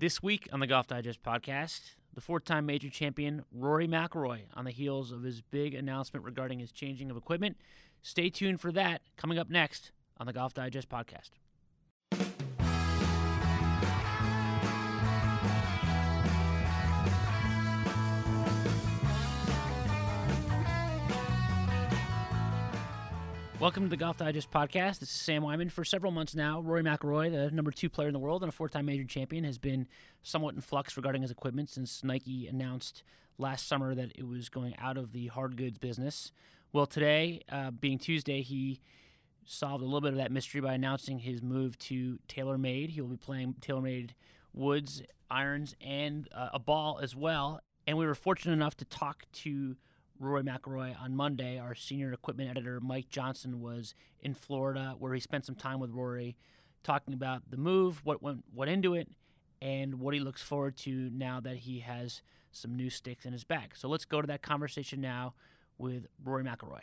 This week on the Golf Digest podcast, the four-time major champion Rory McIlroy on the heels of his big announcement regarding his changing of equipment. Stay tuned for that coming up next on the Golf Digest podcast. Welcome to the Golf Digest podcast. This is Sam Weinman. For several months now, Rory McIlroy, the number two player in the world and a four-time major champion, has been somewhat in flux regarding his equipment since Nike announced last summer that it was going out of the hard goods business. Well, today, uh, being Tuesday, he solved a little bit of that mystery by announcing his move to TaylorMade. He will be playing TaylorMade woods, irons, and uh, a ball as well. And we were fortunate enough to talk to Rory McIlroy on Monday. Our senior equipment editor, Mike Johnson, was in Florida where he spent some time with Rory talking about the move, what went, went into it, and what he looks forward to now that he has some new sticks in his bag. So let's go to that conversation now with Rory McIlroy.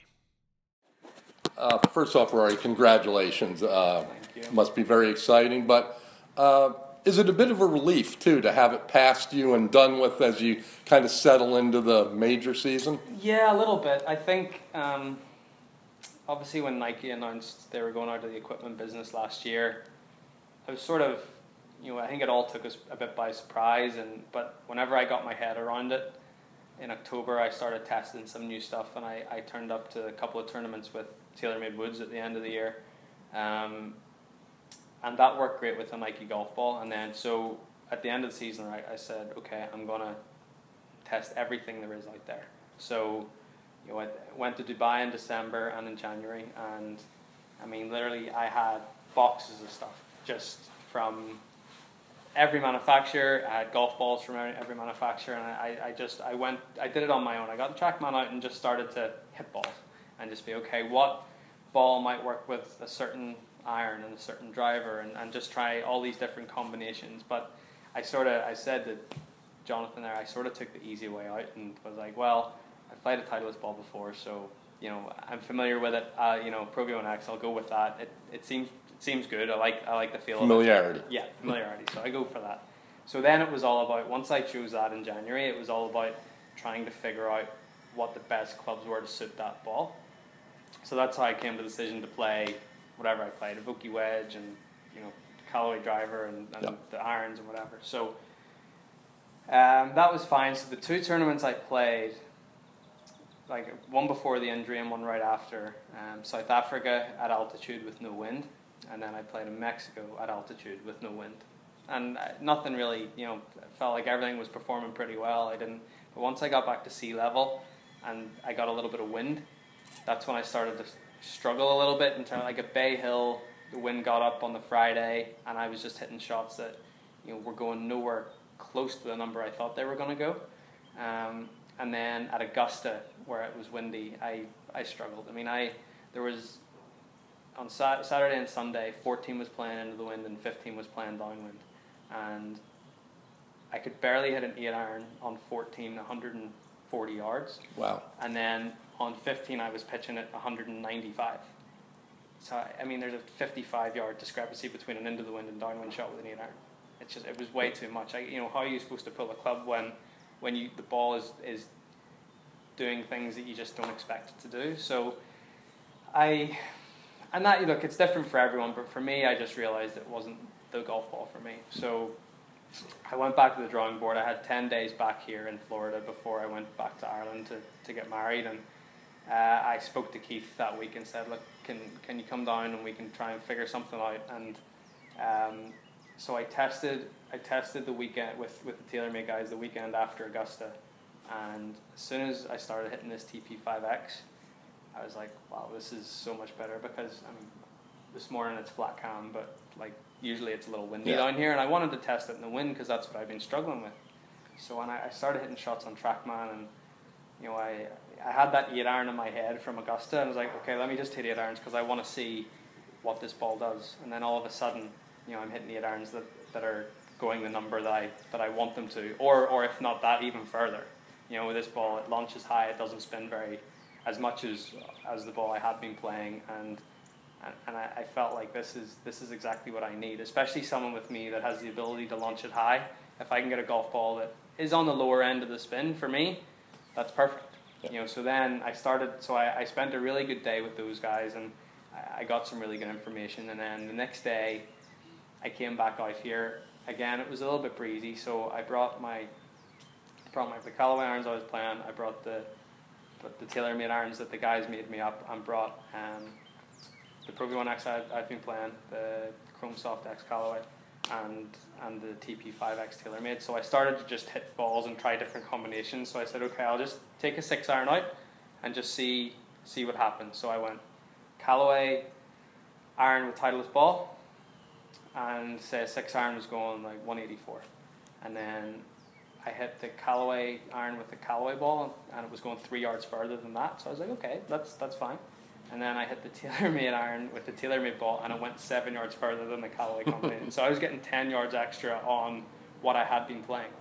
Uh, first off, Rory, congratulations. Uh, must be very exciting, but uh, is it a bit of a relief too to have it past you and done with as you kind of settle into the major season? Yeah, a little bit. I think um, obviously when Nike announced they were going out of the equipment business last year, I was sort of, you know, I think it all took us a bit by surprise. And but whenever I got my head around it, in October I started testing some new stuff, and I, I turned up to a couple of tournaments with TaylorMade Woods at the end of the year. Um, and that worked great with a Nike golf ball. And then so at the end of the season, right, I said, okay, I'm gonna test everything there is out there. So you know, I went to Dubai in December and in January, and I mean, literally, I had boxes of stuff just from every manufacturer. I had golf balls from every manufacturer, and I, I just I went I did it on my own. I got the TrackMan out and just started to hit balls and just be okay. What ball might work with a certain iron and a certain driver and, and just try all these different combinations. But I sort of, I said to Jonathan there, I sort of took the easy way out and was like, well, I've played a Titleist ball before, so, you know, I'm familiar with it. Uh, you know, Pro V1X, I'll go with that. It, it seems it seems good. I like I like the feel familiarity. of it. Yeah, familiarity. so I go for that. So then it was all about once I chose that in January, it was all about trying to figure out what the best clubs were to suit that ball. So that's how I came to the decision to play whatever I played, a Vokey wedge and you know Callaway driver and, and yep. the irons and whatever. So um, that was fine. So the two tournaments I played, like one before the injury and one right after, um, South Africa at altitude with no wind, and then I played in Mexico at altitude with no wind, and uh, nothing really, you know, felt like everything was performing pretty well. I didn't, but once I got back to sea level, and I got a little bit of wind, that's when I started to struggle a little bit in terms of like at Bay Hill, the wind got up on the Friday, and I was just hitting shots that you know were going nowhere close to the number I thought they were going to go. Um, and then at Augusta, where it was windy, I, I struggled. I mean, I there was on Saturday and Sunday, 14 was playing into the wind and 15 was playing downwind, and I could barely hit an eight iron on 14, 140 yards. Wow. And then on 15, I was pitching at 195. So I mean, there's a 55 yard discrepancy between an into the wind and downwind shot with an eight iron. It's just it was way too much. I, you know, how are you supposed to pull a club when when you the ball is is doing things that you just don't expect it to do? So I and that you look, it's different for everyone, but for me, I just realized it wasn't the golf ball for me. So I went back to the drawing board. I had 10 days back here in Florida before I went back to Ireland to, to get married. And uh, I spoke to Keith that week and said, "Look, can can you come down and we can try and figure something out?" And um, so I tested I tested the weekend with with the TaylorMade guys the weekend after Augusta, and as soon as I started hitting this TP5X, I was like, "Wow, this is so much better." Because I mean, this morning it's flat cam, but like usually it's a little windy yeah. down here, and I wanted to test it in the wind because that's what I've been struggling with. So when I, I started hitting shots on TrackMan and you know, I I had that eight iron in my head from Augusta, and I was like, okay, let me just hit eight irons because I want to see what this ball does. And then all of a sudden, you know, I'm hitting eight irons that, that are going the number that I that I want them to, or or if not that, even further. You know, with this ball, it launches high, it doesn't spin very as much as as the ball I had been playing, and and, and I, I felt like this is this is exactly what I need, especially someone with me that has the ability to launch it high. If I can get a golf ball that is on the lower end of the spin for me, that's perfect. Yeah. You know, so then I started. So I, I spent a really good day with those guys, and I, I got some really good information. And then the next day, I came back out here again. It was a little bit breezy, so I brought my brought my the Callaway irons I was playing. I brought the but the TaylorMade irons that the guys made me up, and brought um, the Pro V1 X I've, I've been playing, the Chrome Soft X Callaway, and and the TP5X TaylorMade. So I started to just hit balls and try different combinations. So I said, okay, I'll just take a six iron out and just see see what happens. So I went Callaway iron with Titleist ball, and say six iron was going like 184, and then I hit the Callaway iron with the Callaway ball, and it was going three yards further than that. So I was like, okay, that's that's fine. And then I hit the TaylorMade iron with the TaylorMade ball, and it went seven yards further than the Callaway combination. so I was getting ten yards extra on what I had been playing.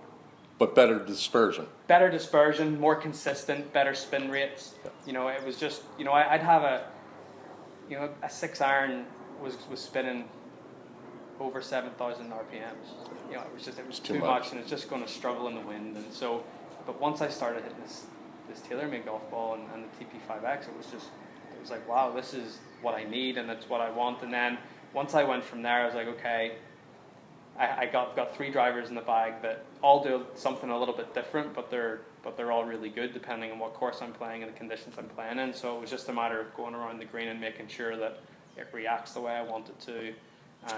But better dispersion. Better dispersion, more consistent, better spin rates. You know, it was just you know I, I'd have a you know a six iron was was spinning over seven thousand RPMs. You know, it was just it was Too too, much. much. and it's just going to struggle in the wind. And so, but once I started hitting this this TaylorMade golf ball and, and the TP5X, it was just was like wow, this is what I need and it's what I want. And then once I went from there, I was like okay. I, I got got three drivers in the bag that all do something a little bit different, but they're but they're all really good depending on what course I'm playing and the conditions I'm playing in. So it was just a matter of going around the green and making sure that it reacts the way I want it to,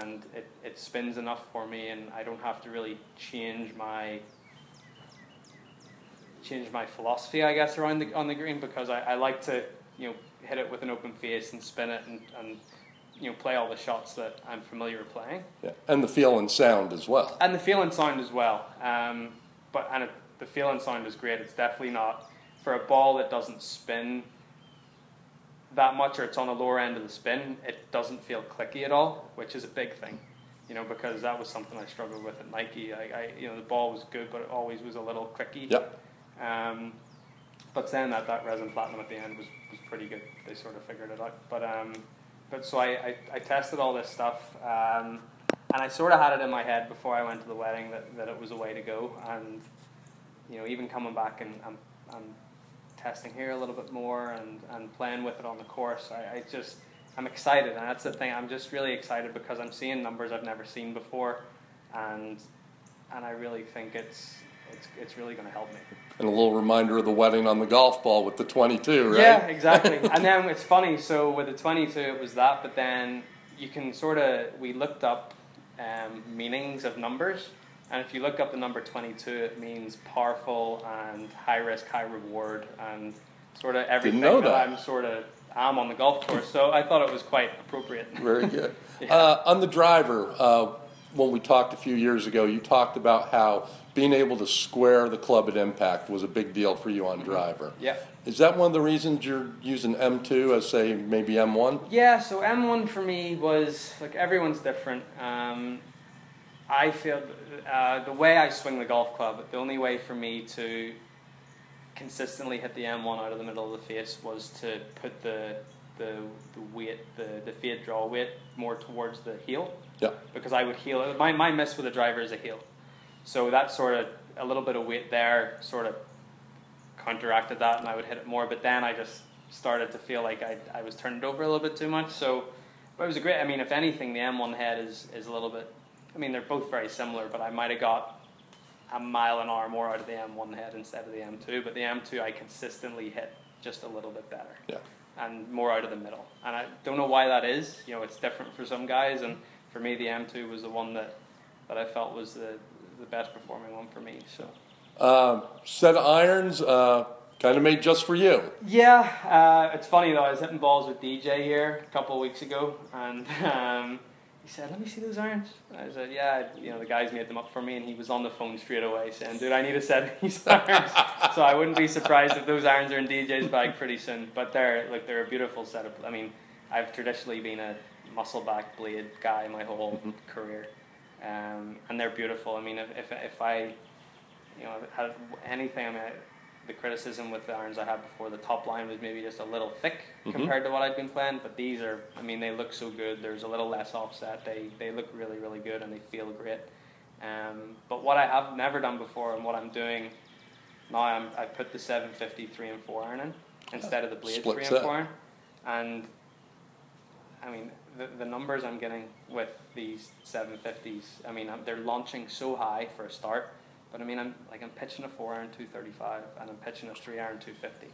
and it, it spins enough for me, and I don't have to really change my change my philosophy, I guess, around the on the green because I, I like to you know hit it with an open face and spin it and, and you know play all the shots that I'm familiar with playing Yeah. And the feel and sound as well. and the feel and sound as well. Um, but and it, the feel and sound is great. It's definitely not for a ball that doesn't spin that much, or it's on the lower end of the spin. It doesn't feel clicky at all, which is a big thing. You know, because that was something I struggled with at Nike. I, I you know, the ball was good, but it always was a little clicky. Yep. Um, but then that, that RZN Platinum at the end was pretty good. They sort of figured it out. But um, but so I, I, I tested all this stuff, um, and I sort of had it in my head before I went to the wedding that, that it was a way to go. And you know, even coming back and I'm, I'm testing here a little bit more and, and playing with it on the course, I, I just I'm excited, and that's the thing. I'm just really excited because I'm seeing numbers I've never seen before, and and I really think it's it's it's really going to help me. And a little reminder of the wedding on the golf ball with the 22, right? Yeah, exactly. and then it's funny. So with the 22, it was that, but then you can sort of we looked up um, meanings of numbers, and if you look up the number 22, it means powerful and high risk, high reward, and sort of everything know that. I'm sort of am on the golf course. So I thought it was quite appropriate. Very good. Yeah. uh, on the driver, uh, when we talked a few years ago, you talked about how being able to square the club at impact was a big deal for you on driver. Yeah. Is that one of the reasons you're using M2 as, say, maybe M1? Yeah, so M1 for me was like everyone's different. Um, I feel uh, the way I swing the golf club, the only way for me to consistently hit the M1 out of the middle of the face was to put the the, the weight, the, the fade draw weight more towards the heel Yeah. because I would heel. My, my miss with a driver is a heel. So that sort of, a little bit of weight there sort of counteracted that and I would hit it more. But then I just started to feel like I, I was turning it over a little bit too much. So but it was a great, I mean, if anything, the M1 head is, is a little bit, I mean, they're both very similar, but I might have got a mile an hour more out of the M1 head instead of the M2. But the M2 I consistently hit just a little bit better Yeah. And more out of the middle. And I don't know why that is. You know, it's different for some guys, and for me, the M2 was the one that, that I felt was the, the best performing one for me. So Uh, set of irons, uh, kind of made just for you. yeah, uh, it's funny though. I was hitting balls with DJ here a couple of weeks ago, and um, he said, "Let me see those irons." I said, "Yeah." You know, the guys made them up for me, and he was on the phone straight away saying, "Dude, I need a set of these irons." so I wouldn't be surprised if those irons are in DJ's bag pretty soon. But they're like they're a beautiful set of. I mean, I've traditionally been a muscle back blade guy my whole career, um, and they're beautiful. I mean, if if, if I, you know, had anything, I mean, the criticism with the irons I had before, the top line was maybe just a little thick Mhm. compared to what I'd been playing. But these are, I mean, they look so good. There's a little less offset. They they look really really good and they feel great. Um, but what I have never done before and what I'm doing now, I'm, I put the 750 3 and 4 iron in instead of the blade Split 3 set. and 4 iron. And I mean, the, the numbers I'm getting with these 750s, I mean, they're launching so high for a start. But I mean, I'm like I'm pitching a four iron 235 and I'm pitching a three iron 250,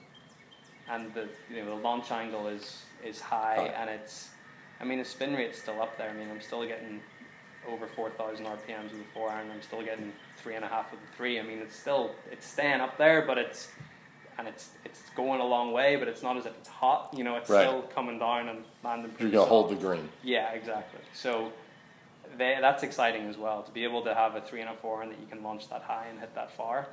and the you know the launch angle is is high High. and it's, I mean, the spin rate's still up there. I mean, I'm still getting over 4,000 RPMs with the four iron. I'm still getting three and a half with the three. I mean, it's still it's staying up there, but it's and it's it's going a long way, but it's not as if it's hot. You know, it's Right. still coming down and landing. You're gonna hold the green. Yeah, exactly. So they, that's exciting as well to be able to have a three and a four and that you can launch that high and hit that far.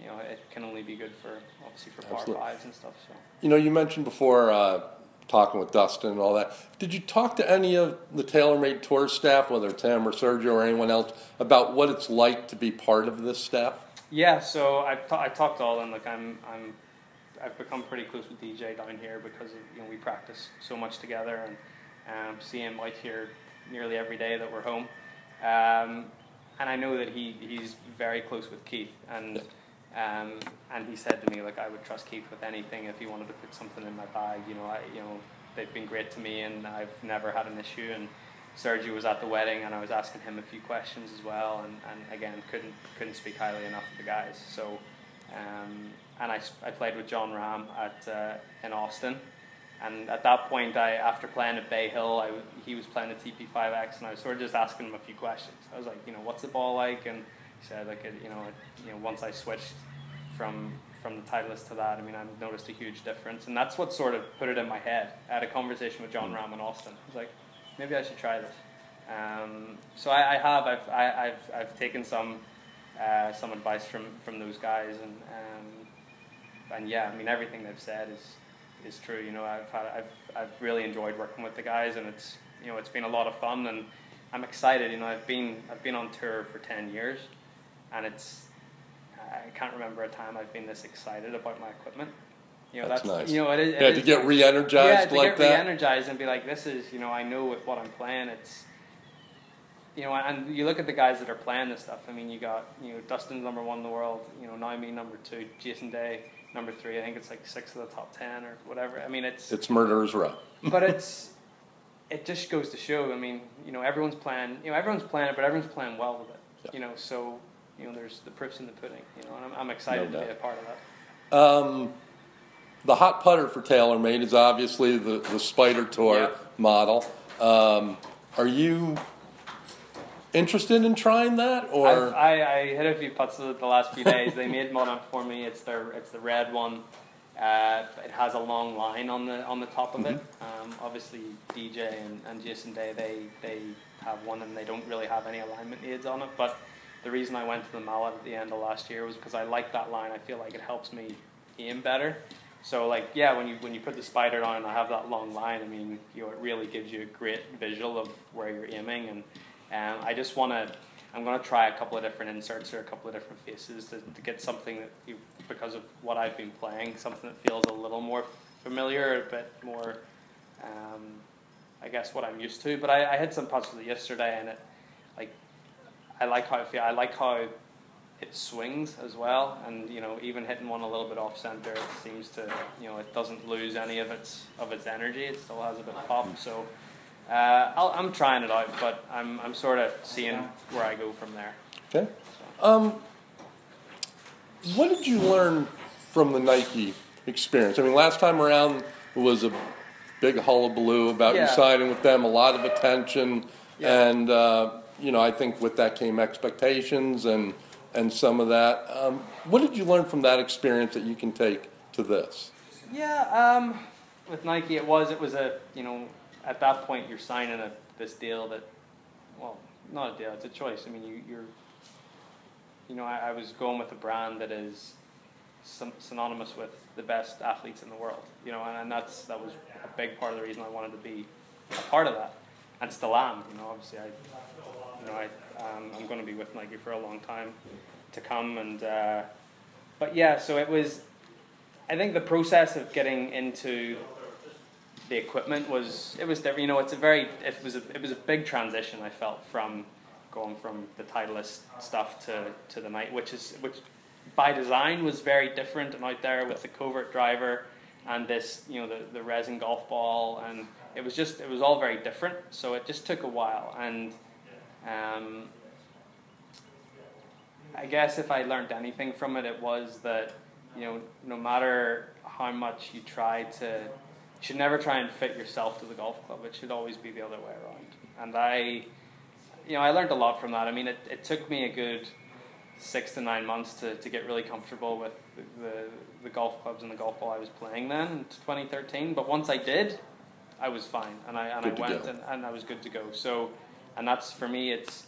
You know, it can only be good for obviously for par fives and stuff. So You know, you mentioned before uh, talking with Dustin and all that. Did you talk to any of the TaylorMade Tour staff, whether it's him or Sergio or anyone else, about what it's like to be part of this staff? yeah, so I've I talked to all of them. Like I'm I'm I've become pretty close with DJ down here because of, you know we practice so much together and um, see him out here nearly every day that we're home. Um, and I know that he, he's very close with Keith and um, and he said to me like I would trust Keith with anything if he wanted to put something in my bag. You know, I you know they've been great to me and I've never had an issue. And Sergio was at the wedding and I was asking him a few questions as well. And, and again, couldn't couldn't speak highly enough of the guys. So um, and I played with Jon Rahm at uh, in Austin. And at that point, I after playing at Bay Hill, I, he was playing at TP5X, and I was sort of just asking him a few questions. I was like, you know, what's the ball like? And he said, like, you know, it, you know, once I switched from from the Titleist to that, I mean, I noticed a huge difference, and that's what sort of put it in my head. I had a conversation with Jon Rahm in Austin. I was like, maybe I should try this. Um, so I, I have, I've, I, I've, I've taken some uh, some advice from, from those guys, and um, and yeah, I mean, everything they've said is is true. You know, I've had, I've, I've really enjoyed working with the guys, and it's you know, it's been a lot of fun, and I'm excited. You know, I've been I've been on tour for ten years, and it's I can't remember a time I've been this excited about my equipment. You know, That's that's, nice. you know, it is. it Yeah, is to get re-energized yeah, to like get that. re-energized and be like, this is, you know, I know with what I'm playing, it's, you know, and you look at the guys that are playing this stuff. I mean, you got, you know, Dustin's number one in the world. You know, Naomi number two, Jason Day number three. I think it's like six of the top ten or whatever. I mean, it's, It's murderer's row. but it's, it just goes to show. I mean, you know, everyone's playing, you know, everyone's playing it, but everyone's playing well with it. Yeah. You know, so, you know, there's the proof's in the pudding. You know, and I'm, I'm excited No to be doubt. a part of that. Um, the hot putter for TaylorMade is obviously the, the Spider Tour model. Um, are you interested in trying that, I've, or I, I hit a few putts the the last few days. they made one up for me. It's the it's the red one. Uh, it has a long line on the on the top of it. Mm-hmm. Um, obviously, DJ and, and Jason Day they they have one and they don't really have any alignment aids on it. But the reason I went to the mallet at the end of last year was because I like that line. I feel like it helps me aim better. So like yeah, when you when you put the spider on and I have that long line, I mean you know it really gives you a great visual of where you're aiming, and um, I just want to. I'm going to try a couple of different inserts or a couple of different faces to, to get something that you, because of what I've been playing, something that feels a little more familiar, a bit more, um, I guess what I'm used to. But I, I had some putts with it yesterday, and it like I like how it feels. I like how it swings as well, and you know, even hitting one a little bit off center, it seems to, you know, it doesn't lose any of its of its energy. It still has a bit of pop. So uh, I'll, I'm trying it out, but I'm I'm sort of seeing where I go from there. okay? Um, what did you learn from the Nike experience? I mean, last time around it was a big hullabaloo about you signing with them, a lot of attention, Yeah. and uh, you know, I think with that came expectations and and some of that. Um, what did you learn from that experience that you can take to this? Yeah, um, with Nike, it was it was a you know at that point you're signing a this deal that, well, not a deal, it's a choice. I mean, you you're, you know, I, I was going with a brand that is syn- synonymous with the best athletes in the world. You know, and, and that's that was a big part of the reason I wanted to be a part of that, and still am. You know, obviously I, you know, I um, I'm going to be with Nike for a long time to come, and uh, but yeah, so it was I think the process of getting into the equipment was it was different. You know, it's a very it was a it was a big transition. I felt from going from the Titleist stuff to to the Nike, which is which by design was very different and out there with the covert driver and this you know the the RZN golf ball and it was just it was all very different. So it just took a while and. Um, I guess if I learned anything from it, it was that you know no matter how much you try to, should never try and fit yourself to the golf club. It should always be the other way around. And I, you know, I learned a lot from that. I mean, it, it took me a good six to nine months to, to get really comfortable with the, the, the golf clubs and the golf ball I was playing then in 2013. But once I did, I was fine, and I and Good I went and, and I was good to go. So, and that's for me. It's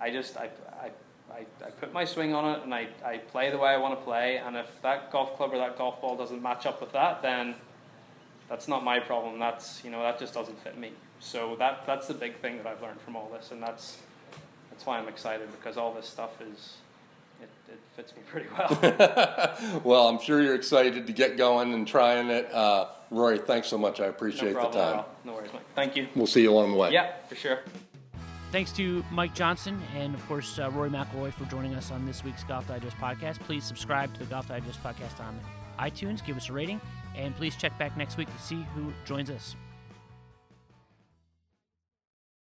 I just I, I, I, I put my swing on it and I, I play the way I want to play. And if that golf club or that golf ball doesn't match up with that, then that's not my problem. That's you know that just doesn't fit me. So that that's the big thing that I've learned from all this, and that's that's why I'm excited because all this stuff is it, it fits me pretty well. well, I'm sure you're excited to get going and trying it. Uh, Rory, thanks so much. I no appreciate the problem at time. No worries, Mike. Thank you. We'll see you along the way. Yeah, for sure. Thanks to Mike Johnson and, of course, uh, Rory McIlroy for joining us on this week's Golf Digest podcast. Please subscribe to the Golf Digest podcast on iTunes, give us a rating, and please check back next week to see who joins us.